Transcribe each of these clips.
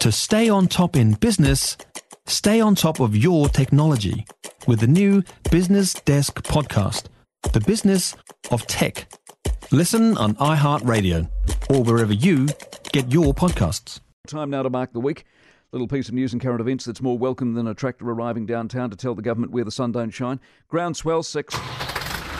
To stay on top in business, stay on top of your technology with the new Business Desk podcast, The Business of Tech. Listen on iHeartRadio or wherever you get your podcasts. Time now to mark the week. Little piece of news and current events that's more welcome than a tractor arriving downtown to tell the government where the sun don't shine. Groundswell six.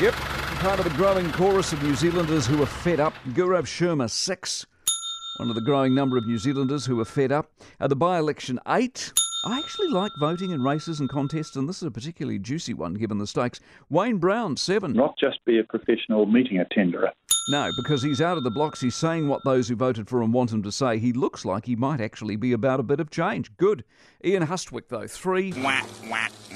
Yep, part of the growing chorus of New Zealanders who are fed up. Gaurav Sharma six. One of the growing number of New Zealanders who are fed up. Uh, the by-election eight. I actually like voting in races and contests, and this is a particularly juicy one given the stakes. Wayne Brown, seven. Not just be a professional meeting attender. No, because he's out of the blocks. He's saying what those who voted for him want him to say. He looks like he might actually be about a bit of change. Good. Ian Hustwick, though, three. I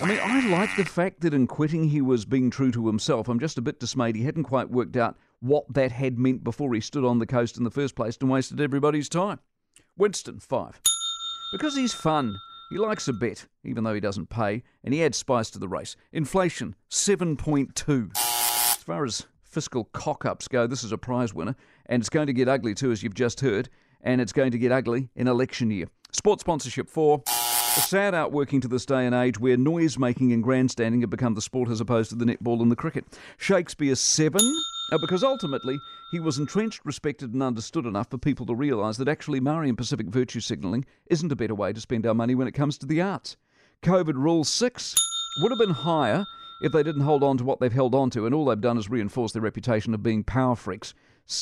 mean, I like the fact that in quitting he was being true to himself. I'm just a bit dismayed he hadn't quite worked out what that had meant before he stood on the coast in the first place and wasted everybody's time. Winston, five. Because he's fun. He likes a bet, even though he doesn't pay, and he adds spice to the race. Inflation, 7.2. As far as fiscal cock ups go, this is a prize winner, and it's going to get ugly too, as you've just heard, and it's going to get ugly in election year. Sports sponsorship, four. A sad outworking to this day and age where noise making and grandstanding have become the sport as opposed to the netball and the cricket. Shakespeare, seven. Uh, because ultimately, he was entrenched, respected, and understood enough for people to realise that actually Maori and Pacific virtue signalling isn't a better way to spend our money when it comes to the arts. COVID Rule 6 would have been higher if they didn't hold on to what they've held on to, and all they've done is reinforce their reputation of being power freaks.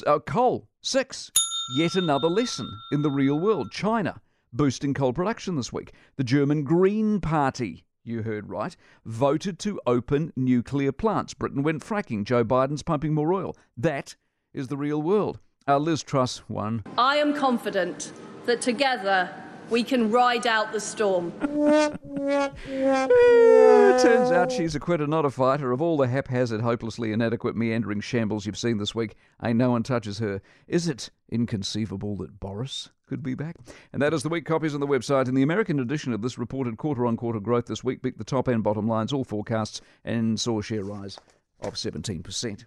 Uh, coal, 6. Yet another lesson in the real world. China boosting coal production this week. The German Green Party you heard right, voted to open nuclear plants. Britain went fracking. Joe Biden's pumping more oil. That is the real world. Our Liz Truss one. I am confident that together we can ride out the storm. turns out she's a quitter, not a fighter. Of all the haphazard, hopelessly inadequate, meandering shambles you've seen this week, ain't no one touches her. Is it inconceivable that Boris could be back? And that is the week copies on the website. In the American edition of this reported quarter on quarter growth this week, beat the top and bottom lines, all forecasts, and saw a share rise of 17%.